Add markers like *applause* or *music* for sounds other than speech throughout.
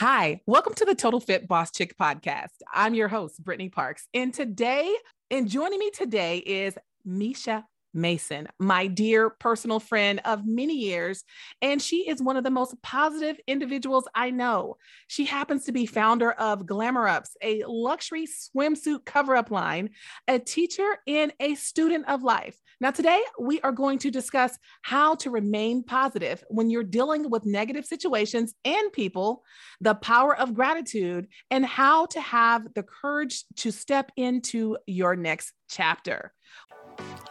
Hi, welcome to the Total Fit Boss Chick podcast. I'm your host, Brittany Parks. And today, and joining me today is Mesha Mason, my dear personal friend of many years. And she is one of the most positive individuals I know. She happens to be founder of Glamour Ups, a luxury swimsuit cover up line, a teacher, and a student of life. Now, today we are going to discuss how to remain positive when you're dealing with negative situations and people, the power of gratitude, and how to have the courage to step into your next chapter.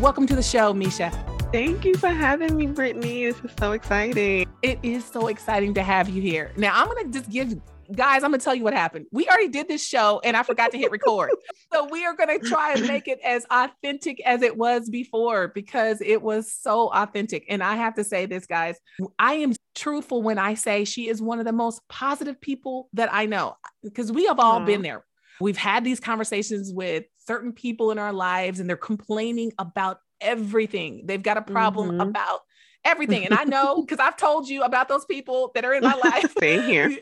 Welcome to the show, Mesha. Thank you for having me, Brittany. This is so exciting. It is so exciting to have you here. Now, I'm going to just give guys, I'm gonna tell you what happened. We already did this show and I forgot to hit record. *laughs* so we are gonna try and make it as authentic as it was before because it was so authentic. And I have to say this, guys, I am truthful when I say she is one of the most positive people that I know because we have all Aww. been there. We've had these conversations with certain people in our lives and they're complaining about everything. They've got a problem mm-hmm. about everything. And I *laughs* know because I've told you about those people that are in my life. *laughs* Same here.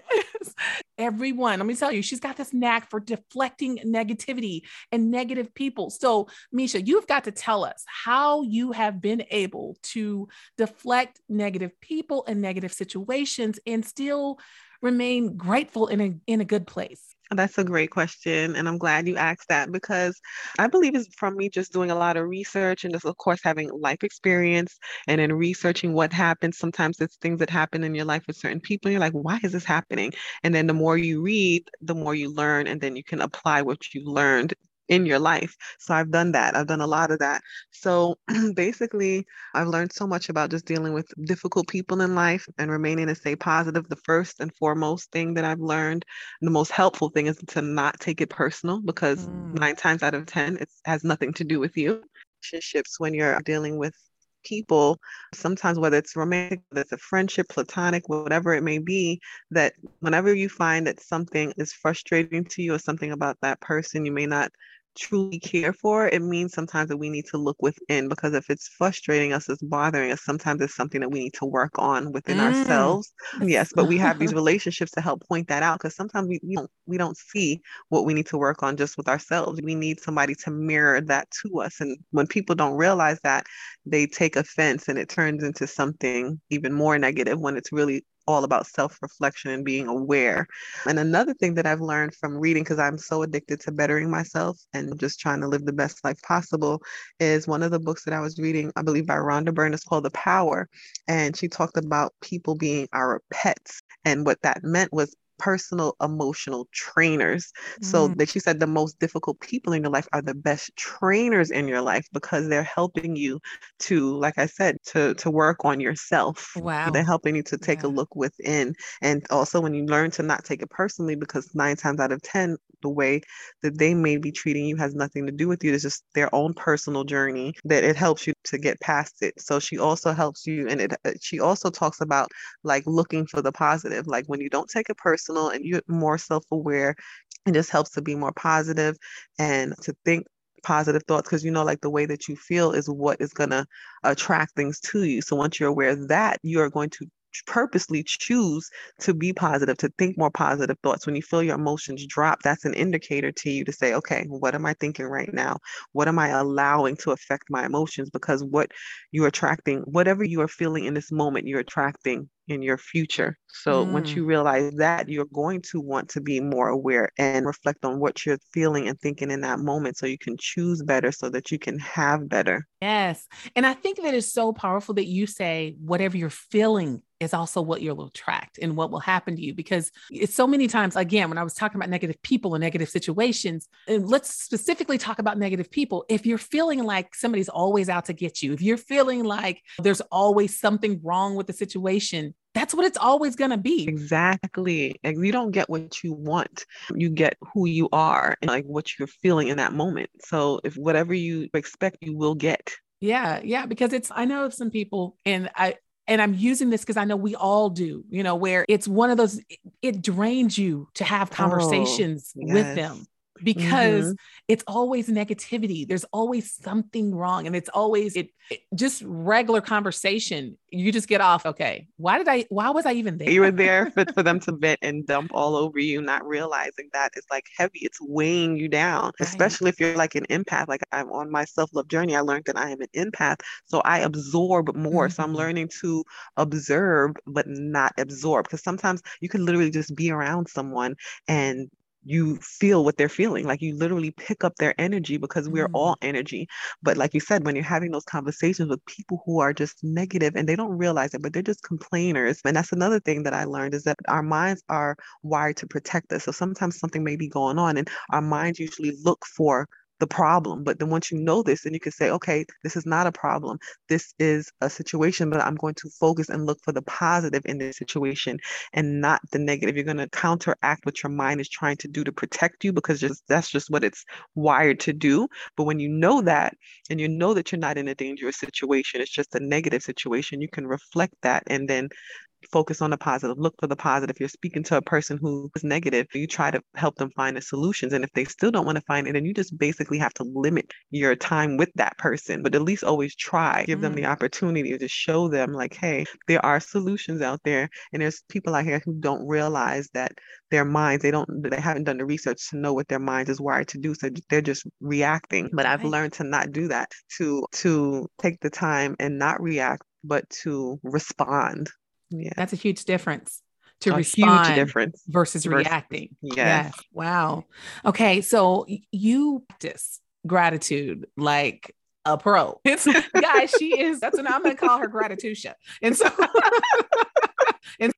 *laughs* Everyone, let me tell you, she's got this knack for deflecting negativity and negative people. So, Mesha, you've got to tell us how you have been able to deflect negative people and negative situations and still remain grateful in a in a good place. That's a great question. And I'm glad you asked that because I believe it's from me just doing a lot of research and just, of course, having life experience and then researching what happens. Sometimes it's things that happen in your life with certain people. You're like, why is this happening? And then the more you read, the more you learn, and then you can apply what you learned in your life. So I've done that. I've done a lot of that. So *clears throat* basically, I've learned so much about just dealing with difficult people in life and remaining to stay positive. The first and foremost thing that I've learned, the most helpful thing is to not take it personal because mm. nine times out of 10, it has nothing to do with you. Relationships, when you're dealing with people, sometimes whether it's romantic, whether it's a friendship, platonic, whatever it may be, that whenever you find that something is frustrating to you or something about that person, you may not truly care for, it means sometimes that we need to look within because if it's frustrating us, it's bothering us, sometimes it's something that we need to work on within mm. ourselves. Yes, but we have these *laughs* relationships to help point that out because sometimes we, we don't we don't see what we need to work on just with ourselves. We need somebody to mirror that to us. And when people don't realize that, they take offense and it turns into something even more negative when it's really all about self reflection and being aware. And another thing that I've learned from reading, because I'm so addicted to bettering myself and just trying to live the best life possible, is one of the books that I was reading, I believe by Rhonda Byrne, is called The Power. And she talked about people being our pets. And what that meant was personal emotional trainers. Mm. So that she said the most difficult people in your life are the best trainers in your life because they're helping you to, like I said, to to work on yourself. Wow. They're helping you to take yeah. a look within. And also when you learn to not take it personally, because nine times out of ten, the way that they may be treating you has nothing to do with you. It's just their own personal journey that it helps you to get past it. So she also helps you, and it uh, she also talks about like looking for the positive. Like when you don't take it and you're more self-aware, it just helps to be more positive and to think positive thoughts because you know like the way that you feel is what is going to attract things to you so once you're aware of that you are going to purposely choose to be positive, to think more positive thoughts. When you feel your emotions drop, that's an indicator to you to say, okay, what am I thinking right now? What am I allowing to affect my emotions? Because what you're attracting, whatever you are feeling in this moment, you're attracting in your future. So mm. once you realize that, you're going to want to be more aware and reflect on what you're feeling and thinking in that moment so you can choose better so that you can have better. Yes. And I think that is so powerful that you say whatever you're feeling is also what you'll attract and what will happen to you because it's so many times again when i was talking about negative people and negative situations and let's specifically talk about negative people if you're feeling like somebody's always out to get you if you're feeling like there's always something wrong with the situation that's what it's always going to be. Exactly. Like you don't get what you want. You get who you are and like what you're feeling in that moment. So if whatever you expect, you will get. Yeah. Yeah. Because it's, I know of some people and I, and I'm using this because I know we all do, you know, where it's one of those, it drains you to have oh, conversations oh, yes. with them because mm-hmm. it's always negativity. There's always something wrong. And it's always it, it, just regular conversation. You just get off, okay, why did I why was I even there? You were there for, for them *laughs* to vent and dump all over you, not realizing that it's like heavy, it's weighing you down, right. especially if you're like an empath. Like I'm on my self-love journey, I learned that I am an empath. So I absorb more. Mm-hmm. So I'm mm-hmm. learning to observe but not absorb. Because sometimes you can literally just be around someone and you feel what they're feeling like you literally pick up their energy because we're mm. all energy but like you said when you're having those conversations with people who are just negative and they don't realize it but they're just complainers and that's another thing that i learned is that our minds are wired to protect us so sometimes something may be going on and our minds usually look for the problem. But then once you know this, then you can say, okay, this is not a problem. This is a situation, but I'm going to focus and look for the positive in this situation and not the negative. You're going to counteract what your mind is trying to do to protect you because just that's just what it's wired to do. But when you know that and you know that you're not in a dangerous situation, it's just a negative situation, you can reflect that and then focus on the positive, look for the positive. If you're speaking to a person who is negative, you try to help them find the solutions. And if they still don't want to find it, then you just basically have to limit your time with that person, but at least always try, give mm. them the mm. opportunity to show them, like, hey, there are solutions out there. And there's people out here who don't realize that their minds, they don't, they haven't done the research to know what their minds is wired to do. So they're just reacting. But I've learned to not do that, to to take the time and not react but to respond yeah. That's a huge difference to a respond huge difference versus, versus reacting. Yes. yes. Wow. Okay. So you practice gratitude like a pro. *laughs* It's guys, she is that's what I'm gonna call her gratitude. And so *laughs* and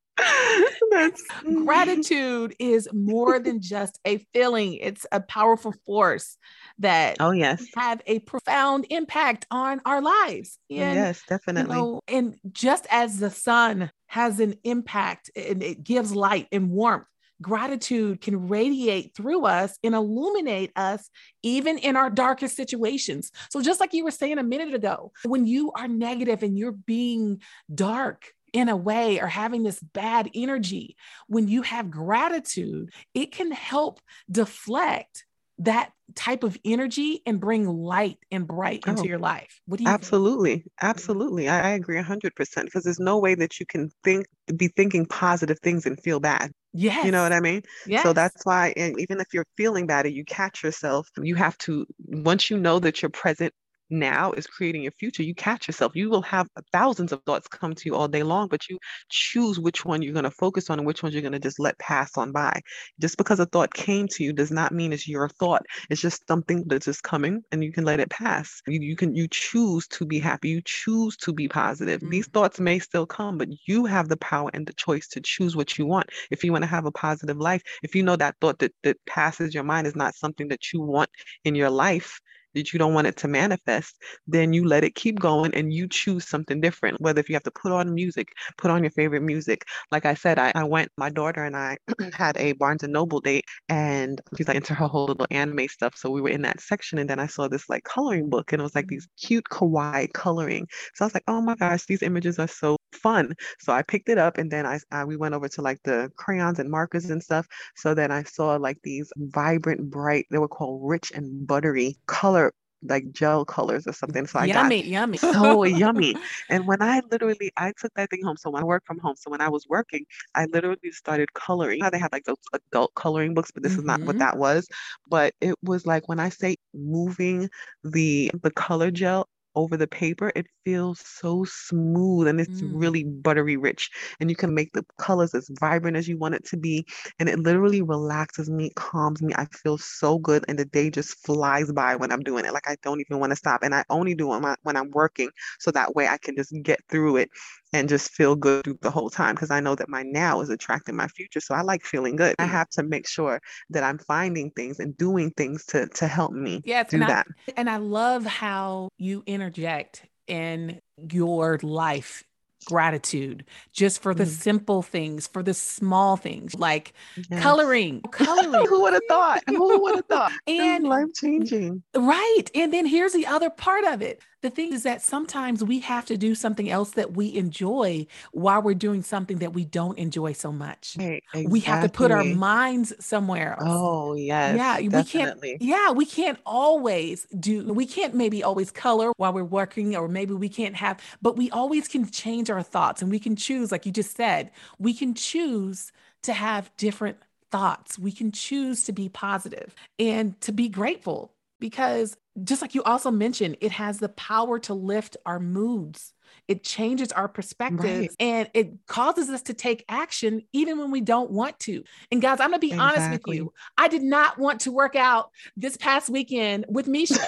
gratitude is more than just a feeling, it's a powerful force that oh yes have a profound impact on our lives. Oh, and, yes, definitely. You know, and just as the sun has an impact and it gives light and warmth. Gratitude can radiate through us and illuminate us even in our darkest situations. So, just like you were saying a minute ago, when you are negative and you're being dark, in a way or having this bad energy, when you have gratitude, it can help deflect that type of energy and bring light and bright into oh, your life. What do you Absolutely. Think? Absolutely. I, I agree 100% because there's no way that you can think be thinking positive things and feel bad. Yes. You know what I mean? Yes. So that's why and even if you're feeling bad and you catch yourself, you have to once you know that you're present now is creating your future, you catch yourself. You will have thousands of thoughts come to you all day long, but you choose which one you're going to focus on and which ones you're going to just let pass on by. Just because a thought came to you does not mean it's your thought. It's just something that's just coming and you can let it pass. You, you can you choose to be happy. You choose to be positive. Mm-hmm. These thoughts may still come, but you have the power and the choice to choose what you want. If you want to have a positive life, if you know that thought that, that passes your mind is not something that you want in your life, that you don't want it to manifest, then you let it keep going and you choose something different. Whether if you have to put on music, put on your favorite music. Like I said, I, I went, my daughter and I *clears throat* had a Barnes and Noble date and she's like into her whole little anime stuff. So we were in that section and then I saw this like coloring book and it was like these cute kawaii coloring. So I was like, oh my gosh, these images are so fun. So I picked it up and then I, I we went over to like the crayons and markers and stuff. So then I saw like these vibrant, bright, they were called rich and buttery color like gel colors or something. So I yummy, got yummy, so *laughs* yummy. And when I literally, I took that thing home. So when I work from home, so when I was working, I literally started coloring. How they have like those adult coloring books, but this mm-hmm. is not what mm-hmm. that was. But it was like when I say moving the the color gel over the paper, it feels so smooth and it's mm. really buttery rich. And you can make the colors as vibrant as you want it to be. And it literally relaxes me, calms me. I feel so good. And the day just flies by when I'm doing it. Like I don't even want to stop. And I only do it when I'm working. So that way I can just get through it and just feel good the whole time because I know that my now is attracting my future. So I like feeling good. I have to make sure that I'm finding things and doing things to to help me yes, do and that. I, and I love how you interject in your life gratitude just for the mm. simple things, for the small things like yes. coloring. *laughs* Coloring. Who would have thought? Who would have thought? *laughs* and life changing. Right. And then here's the other part of it. The thing is that sometimes we have to do something else that we enjoy while we're doing something that we don't enjoy so much. Right, exactly. We have to put our minds somewhere else. Oh, yes. Yeah, definitely. we can't Yeah, we can't always do we can't maybe always color while we're working or maybe we can't have but we always can change our thoughts and we can choose like you just said, we can choose to have different thoughts. We can choose to be positive and to be grateful because just like you also mentioned, it has the power to lift our moods it changes our perspective right. and it causes us to take action even when we don't want to. And guys, I'm gonna be exactly. honest with you. I did not want to work out this past weekend with Mesha,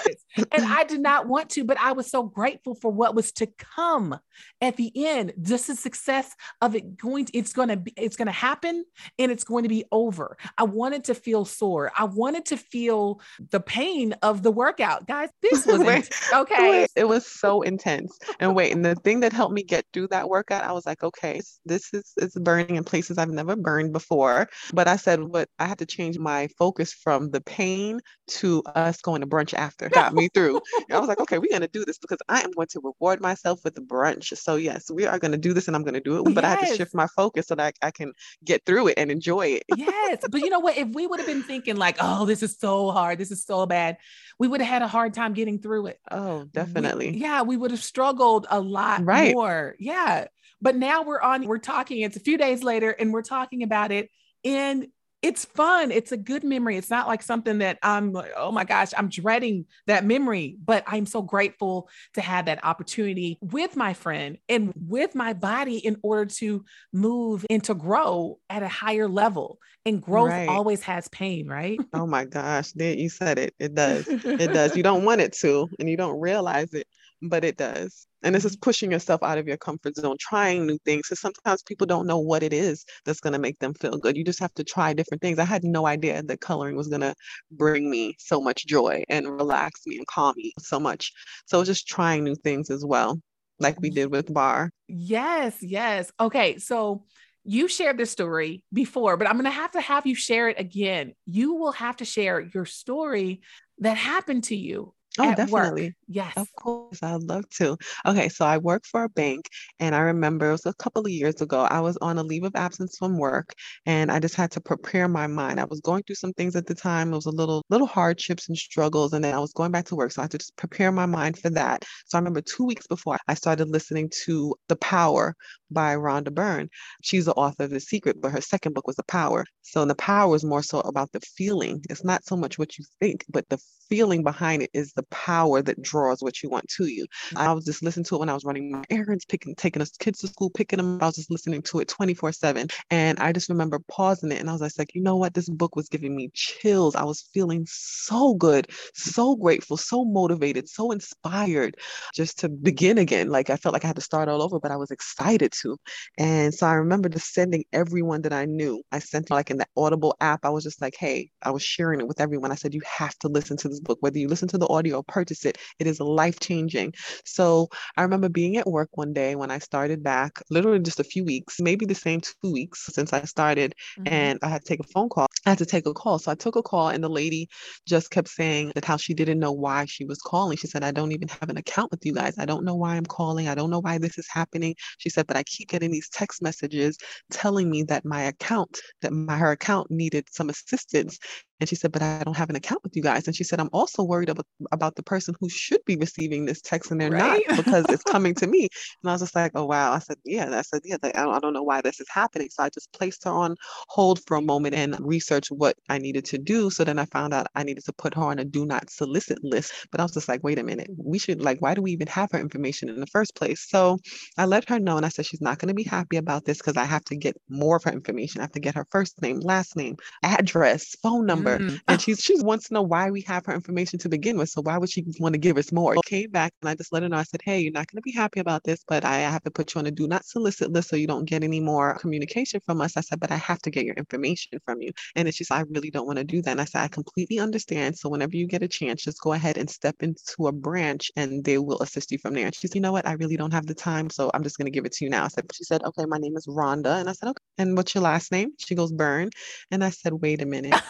and I did not *laughs* want to, but I was so grateful for what was to come at the end. Just the success of it going to, it's gonna be, it's gonna happen and it's going to be over. I wanted to feel sore. I wanted to feel the pain of the workout. Guys, this *laughs* was okay. It was so intense. And wait, and the thing that helped me get through that workout, I was like, okay, this is it's burning in places I've never burned before. But I said, what I had to change my focus from the pain to us going to brunch after. Got me *laughs* through. I was like, okay, we're gonna do this because I am going to reward myself with brunch. So yes, we are gonna do this, and I'm gonna do it. But yes. I had to shift my focus so that I, I can get through it and enjoy it. yes, but you know what? If we would have been thinking like, oh, this is so hard, this is so bad, we would have had a hard time getting through it. Oh, definitely. We, yeah, we would have struggled a lot lot right. more. Yeah. But now we're on, we're talking, it's a few days later and we're talking about it. And it's fun. It's a good memory. It's not like something that I'm like, oh my gosh, I'm dreading that memory, but I'm so grateful to have that opportunity with my friend and with my body in order to move and to grow at a higher level. And growth right. always has pain, right? Oh my gosh, you said it. It does. It *laughs* does. You don't want it to, and you don't realize it but it does. And this is mm-hmm. pushing yourself out of your comfort zone, trying new things. So sometimes people don't know what it is that's going to make them feel good. You just have to try different things. I had no idea that coloring was going to bring me so much joy and relax me and calm me so much. So just trying new things as well, like we did with barre. Yes, yes. Okay. So you shared this story before, but I'm going to have to have you share it again. You will have to share your story that happened to you Oh, definitely. Work. Yes. Of course. I'd love to. Okay. So I work for a bank and I remember it was a couple of years ago. I was on a leave of absence from work and I just had to prepare my mind. I was going through some things at the time. It was a little, little hardships and struggles. And then I was going back to work. So I had to just prepare my mind for that. So I remember two weeks before I started listening to The Power by Rhonda Byrne. She's the author of The Secret, but her second book was The Power. So The Power is more so about the feeling. It's not so much what you think, but the feeling behind it is the power that draws what you want to you. Mm-hmm. I was just listening to it when I was running my errands, picking, taking us kids to school, picking them. I was just listening to it 24 seven. And I just remember pausing it and I was like, you know what? This book was giving me chills. I was feeling so good, so grateful, so motivated, so inspired just to begin again. Like I felt like I had to start all over, but I was excited to. And so I remember just sending everyone that I knew. I sent like in the Audible app, I was just like, hey, I was sharing it with everyone. I said, you have to listen to this book, whether you listen to the audio or purchase it. It is life changing. So I remember being at work one day when I started back, literally just a few weeks, maybe the same two weeks since I started, mm-hmm. and I had to take a phone call. I had to take a call. So I took a call, and the lady just kept saying that how she didn't know why she was calling. She said, I don't even have an account with you guys. I don't know why I'm calling. I don't know why this is happening. She said, but I keep getting these text messages telling me that my account, that my her account needed some assistance And she said, but I don't have an account with you guys. And she said, I'm also worried about, about the person who should be receiving this text and they're right? not because it's *laughs* coming to me. And I was just like, oh, wow. I said, yeah. I said, yeah, I don't, I don't know why this is happening. So I just placed her on hold for a moment and researched what I needed to do. So then I found out I needed to put her on a do not solicit list. But I was just like, wait a minute, we should like, why do we even have her information in the first place? So I let her know and I said, she's not going to be happy about this because I have to get more of her information. I have to get her first name, last name, address, phone number. Mm. And she's she wants to know why we have her information to begin with. So why would she want to give us more? I came back and I just let her know. I said, hey, you're not going to be happy about this, but I have to put you on a do not solicit list so you don't get any more communication from us. I said, but I have to get your information from you. And she said, I really don't want to do that. And I said, I completely understand. So whenever you get a chance, just go ahead and step into a branch and they will assist you from there. And she said, you know what? I really don't have the time. So I'm just going to give it to you now. I said, she said, okay, my name is Rhonda. And I said, okay. And what's your last name? She goes, Byrne. And I said, wait a minute.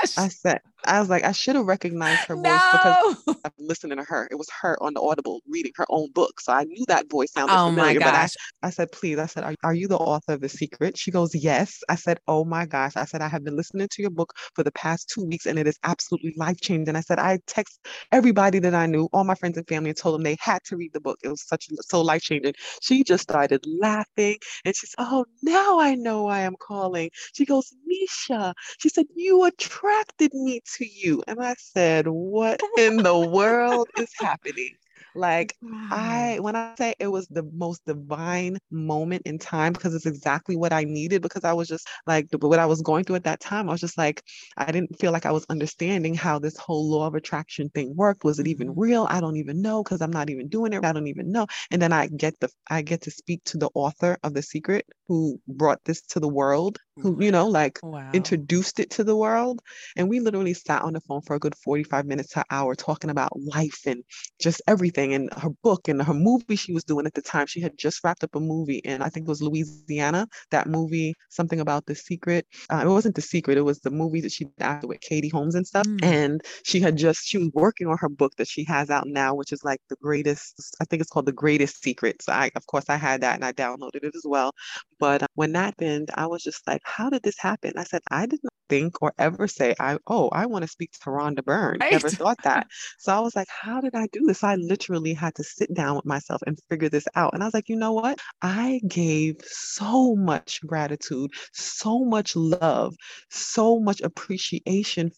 Gosh. I said, I was like, I should have recognized her no. voice because I'm listening to her. It was her on the Audible reading her own book. So I knew that voice sounded oh familiar. But I, I said, please, I said, are, are you the author of The Secret? She goes, yes. I said, oh my gosh. I said, I have been listening to your book for the past two weeks and it is absolutely life changing. I said, I text everybody that I knew, all my friends and family, and told them they had to read the book. It was such so life changing. She just started laughing and she said, oh, now I know why I'm calling. She goes, Mesha. She said, you attracted me to you. And I said, What in the world is happening? Like I when I say it was the most divine moment in time because it's exactly what I needed because I was just like what I was going through at that time I was just like I didn't feel like I was understanding how this whole law of attraction thing worked was it even mm-hmm. real I don't even know because I'm not even doing it I don't even know and then I get the I get to speak to the author of the secret who brought this to the world who you know like wow. introduced it to the world and we literally sat on the phone for a good 45 minutes to an hour talking about life and just everything and her book and her movie she was doing at the time. She had just wrapped up a movie and I think it was Louisiana, that movie, something about the secret. Uh, it wasn't the secret, it was the movie that she did after with Katie Holmes and stuff. Mm. And she had just, she was working on her book that she has out now, which is like the greatest, I think it's called The Greatest Secret. So I, of course, I had that and I downloaded it as well. But uh, when that happened, I was just like, how did this happen? I said, I did not think or ever say, I oh, I want to speak to Rhonda Byrne. Right. Never thought that. *laughs* so I was like, how did I do this? I literally had to sit down with myself and figure this out. And I was like, you know what? I gave so much gratitude, so much love, so much appreciation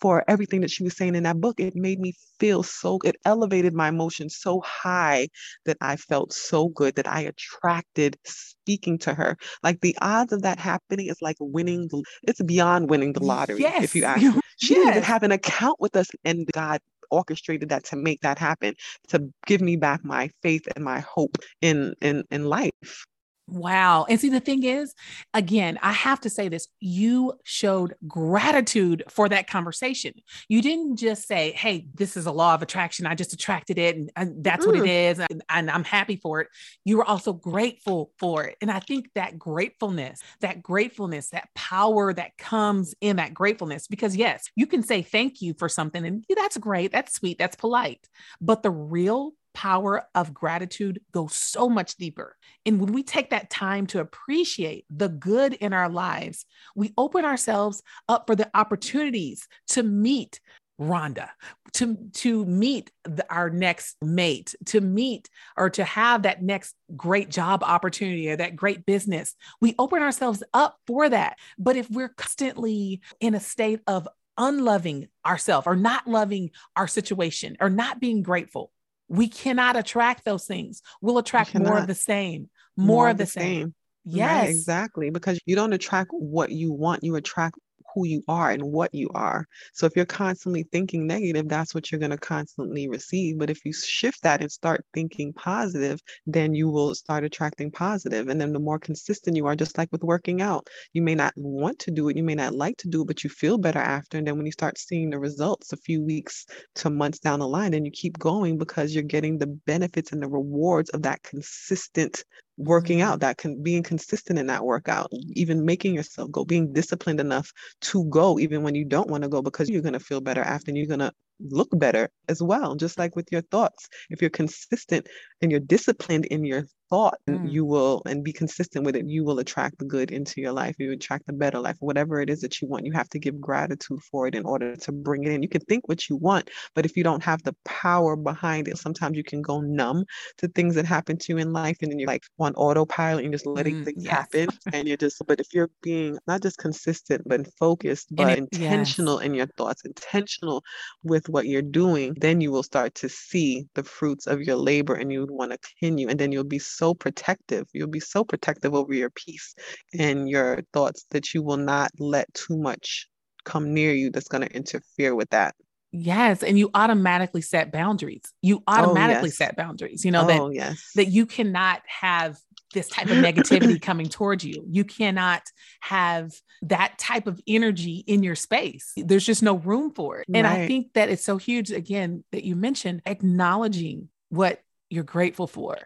for everything that she was saying in that book. It made me feel so, it elevated my emotions so high that I felt so good that I attracted speaking to her. Like the odds of that happening is like winning, the, it's beyond winning the lottery, yes. if you ask me. *laughs* She yes. didn't even have an account with us, and God orchestrated that to make that happen, to give me back my faith and my hope in in in life. Wow. And see, the thing is, again, I have to say this you showed gratitude for that conversation. You didn't just say, Hey, this is a law of attraction. I just attracted it and, and that's mm. what it mm. And, and I'm happy for it. You were also grateful for it. And I think that gratefulness, that gratefulness, that power that comes in that gratefulness, because yes, you can say thank you for something and yeah, that's great. That's sweet. That's polite. But the real power of gratitude goes so much deeper. And when we take that time to appreciate the good in our lives, we open ourselves up for the opportunities to meet Rhonda, to, to meet the, our next mate, to meet or to have that next great job opportunity or that great business. We open ourselves up for that. But if we're constantly in a state of unloving ourselves or not loving our situation or not being grateful, we cannot attract those things. We'll attract more of the same, more, more of the, the same. same. Yes. Right, exactly. Because you don't attract what you want, you attract who you are and what you are. So if you're constantly thinking negative, that's what you're going to constantly receive. But if you shift that and start thinking positive, then you will start attracting positive. And then the more consistent you are, just like with working out, you may not want to do it, you may not like to do it, but you feel better after. And then when you start seeing the results a few weeks to months down the line, then you keep going because you're getting the benefits and the rewards of that consistent working out that can being consistent in that workout even making yourself go being disciplined enough to go even when you don't want to go because you're going to feel better after and you're going to look better as well. Just like with your thoughts if you're consistent and you're disciplined in your thought Mm. you will and be consistent with it you will attract the good into your life you attract the better life whatever it is that you want you have to give gratitude for it in order to bring it in you can think what you want but if you don't have the power behind it sometimes you can go numb to things that happen to you in life and then you're like on autopilot and just letting Mm, things yes. happen and you're just but if you're being not just consistent but focused but it- yes. intentional in your thoughts intentional with what you're doing then you will start to see the fruits of your labor and you would want to continue and then you'll be so protective you'll be so protective over your peace and your thoughts that you will not let too much come near you that's going to interfere with that Yes. And you automatically set boundaries. You oh, automatically yes. set boundaries, you know, that oh yes that you cannot have this type of negativity coming towards you. You cannot have that type of energy in your space. There's just no room for it. And I think that it's so huge, again, that you mentioned acknowledging what you're grateful for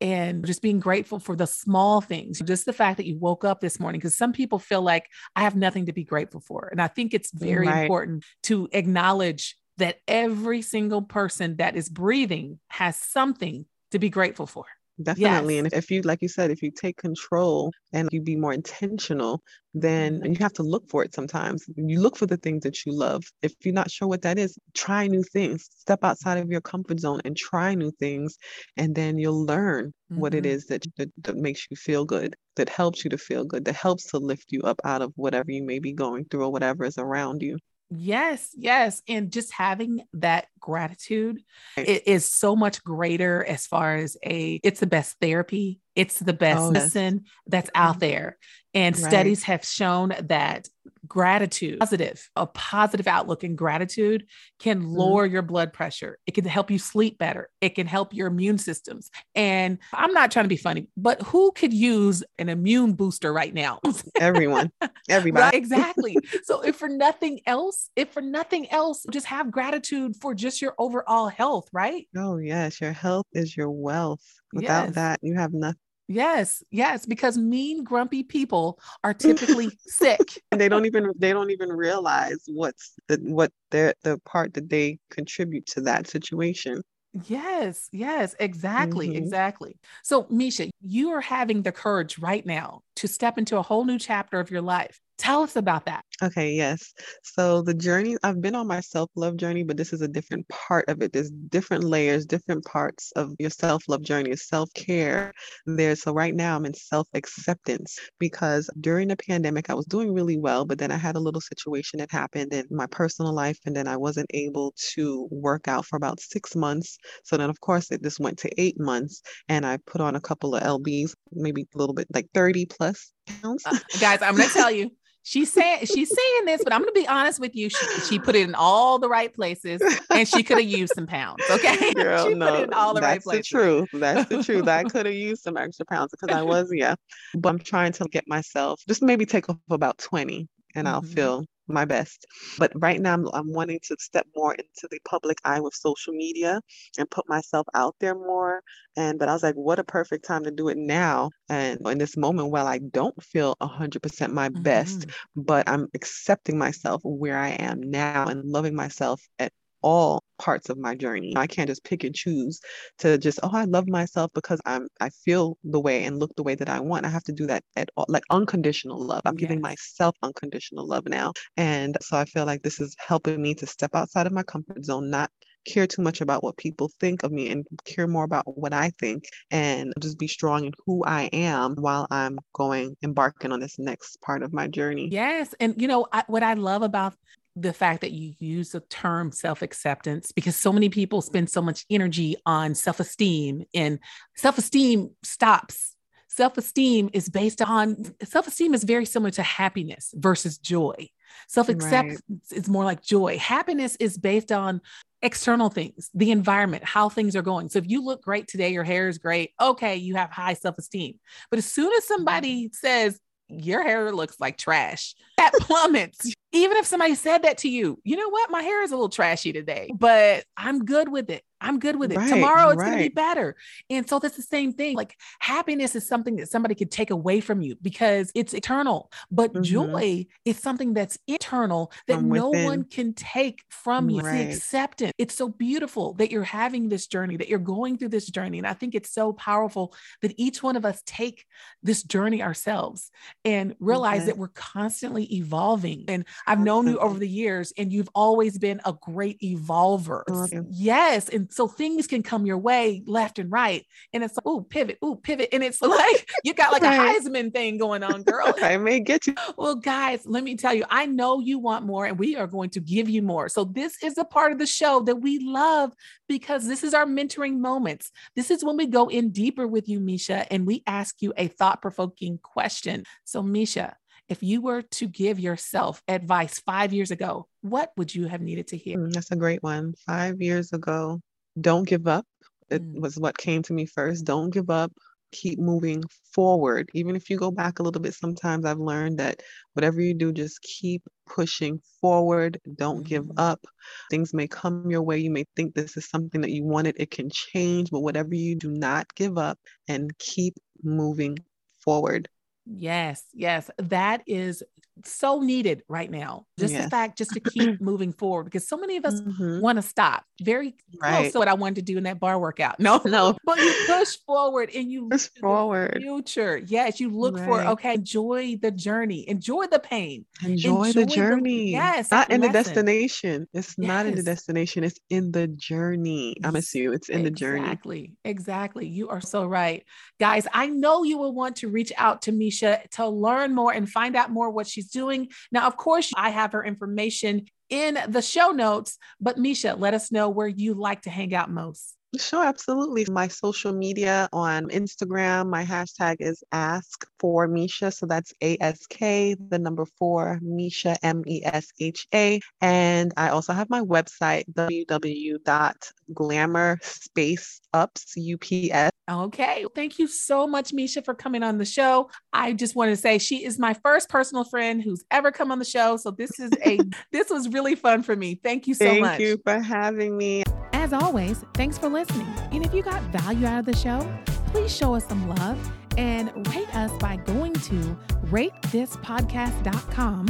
and just being grateful for the small things. Just the fact that you woke up this morning, because some people feel like I have nothing to be grateful for. And I think it's very Right. important to acknowledge that every single person that is breathing has something to be grateful for. Definitely. Yes. And if, if you, like you said, if you take control and you be more intentional, then Mhm. you have to look for it sometimes. You look for the things that you love. If you're not sure what that is, try new things. Step outside of your comfort zone and try new things. And then you'll learn what it Mhm. is that, that, that makes you feel good, that helps you to feel good, that helps to lift you up out of whatever you may be going through or whatever is around you. Yes, yes. And just having that gratitude it is so much greater as far as a it's the best therapy, it's the best Oh, medicine that's out Mhm. there. And Right. studies have shown that gratitude, positive, a positive outlook and gratitude can Mm-hmm. lower your blood pressure. It can help you sleep better. It can help your immune systems. And I'm not trying to be funny, but who could use an immune booster right now? *laughs* Everyone, everybody. Right, exactly. so if for nothing else, if for nothing else, just have gratitude for just your overall health, right? Oh, yes. Your health is your wealth. Without Yes. that, you have nothing. Yes, yes, because mean, grumpy people are *laughs* typically sick. and they don't even they don't even realize what's the what their the part that they contribute to that situation Yes, yes, exactly, Mhm. exactly. So, Mesha, you are having the courage right now to step into a whole new chapter of your life. Tell us about that. Okay yes. So the journey i've been on my self-love journey but this is a different part of it. There's different layers different parts of your self-love journey self-care. There's so right now i'm in self-acceptance because during the pandemic i was doing really well but then i had a little situation that happened in my personal life and then i wasn't able to work out for about six months. So then of course it just went to eight months and i put on a couple of lbs maybe a little bit like 30 plus pounds. Uh, guys, I'm going to tell you. She's saying she's saying this, but I'm going to be honest with you. She, she put it in all the right places, and she could have used some pounds. Okay, *laughs* Girl, she no, put it in all the right places. that's the truth. That's the truth. I *laughs* could have used some extra pounds because I was, yeah. But I'm trying to get myself just maybe take off about 20 and I'll Mhm. feel my best. But right now I'm, I'm wanting to step more into the public eye with social media and put myself out there more. And but I was like, what a perfect time to do it now. And in this moment while I don't feel 100% my best, Mhm. but I'm accepting myself where I am now and loving myself at all parts of my journey. I can't just pick and choose to just, oh, I love myself because I'm I feel the way and look the way that I want. I have to do that at all like unconditional love. I'm giving myself unconditional love now. And so I feel like this is helping me to step outside of my comfort zone, not care too much about what people think of me and care more about what I think and just be strong in who I am while I'm going embarking on this next part of my journey. Yes. And you know, I, what I love about the fact that you use the term self acceptance, because so many people spend so much energy on self esteem, and self esteem stops. Self esteem is based on self esteem is very similar to happiness versus joy. Self acceptance is more like joy. Happiness is based on external things, the environment, how things are going. So if you look great today, your hair is great, okay, you have high self esteem. But as soon as somebody says, your hair looks like trash, that *laughs* plummets. Even if somebody said that to you, you know what? My hair is a little trashy today, but I'm good with it. I'm good with it. Right, Tomorrow it's going to be better. And so that's the same thing. Like happiness is something that somebody could take away from you because it's eternal. But Mhm. joy is something that's eternal that From no within. one can take from you. It's the acceptance. It's so beautiful that you're having this journey, that you're going through this journey. And I think it's so powerful that each one of us take this journey ourselves and realize Yes. that we're constantly evolving. And I've known you over the years, and you've always been a great evolver. You. Yes. And so things can come your way left and right. And it's like, oh, pivot, oh, pivot. And it's *laughs* like you got like Right. a Heisman thing going on, *laughs* girl. I may get you. *laughs* Well, guys, let me tell you, I know you want more, and we are going to give you more. So, this is a part of the show that we love because this is our mentoring moments. This is when we go in deeper with you, Mesha, and we ask you a thought provoking question. So, Mesha, if you were to give yourself advice five years ago, what would you have needed to hear? Mm, That's a great one. Five years ago, don't give up. It Mm. was what came to me first. Don't give up. Keep moving forward. Even if you go back a little bit, sometimes I've learned that whatever you do, just keep pushing forward. Don't give Mhm. up. Things may come your way. You may think this is something that you wanted. It can change, but whatever you do not give up and keep moving forward. Yes, yes, that is so needed right now. Just the fact, just to keep *clears throat* moving forward, because so many of us Mhm. want to stop. Very close to what I wanted to do in that barre workout. *laughs* No, *laughs* No. but you push forward and you Push the forward. Future, yes, you look for okay. Enjoy the journey, enjoy the pain. Enjoy, Enjoy the the- journey. yes, Not in the destination. It's not in the destination. It's in the journey. I miss you. It's in the journey. Exactly. Exactly. You are so right. Guys, I know you will want to reach out to Mesha to learn more and find out more what she's doing. Now, of course, I have her information in the show notes, but Mesha, let us know where you like to hang out most. Sure, absolutely. My social media on Instagram, my hashtag is ask for Mesha. So that's A S K, the number four, Mesha, M E S H A. And I also have my website, www.glamourspace.ups, U-P-S. Okay. Thank you so much, Mesha, for coming on the show. I just want to say she is my first personal friend who's ever come on the show. So this is a *laughs* this was really fun for me. Thank you so Thank much. Thank you for having me. As always, thanks for listening. And if you got value out of the show, please show us some love and rate us by going to ratethispodcast.com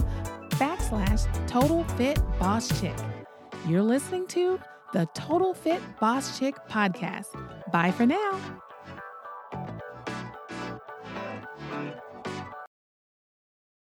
backslash total fit boss chick. You're listening to the Total Fit Boss Chick podcast. Bye for now.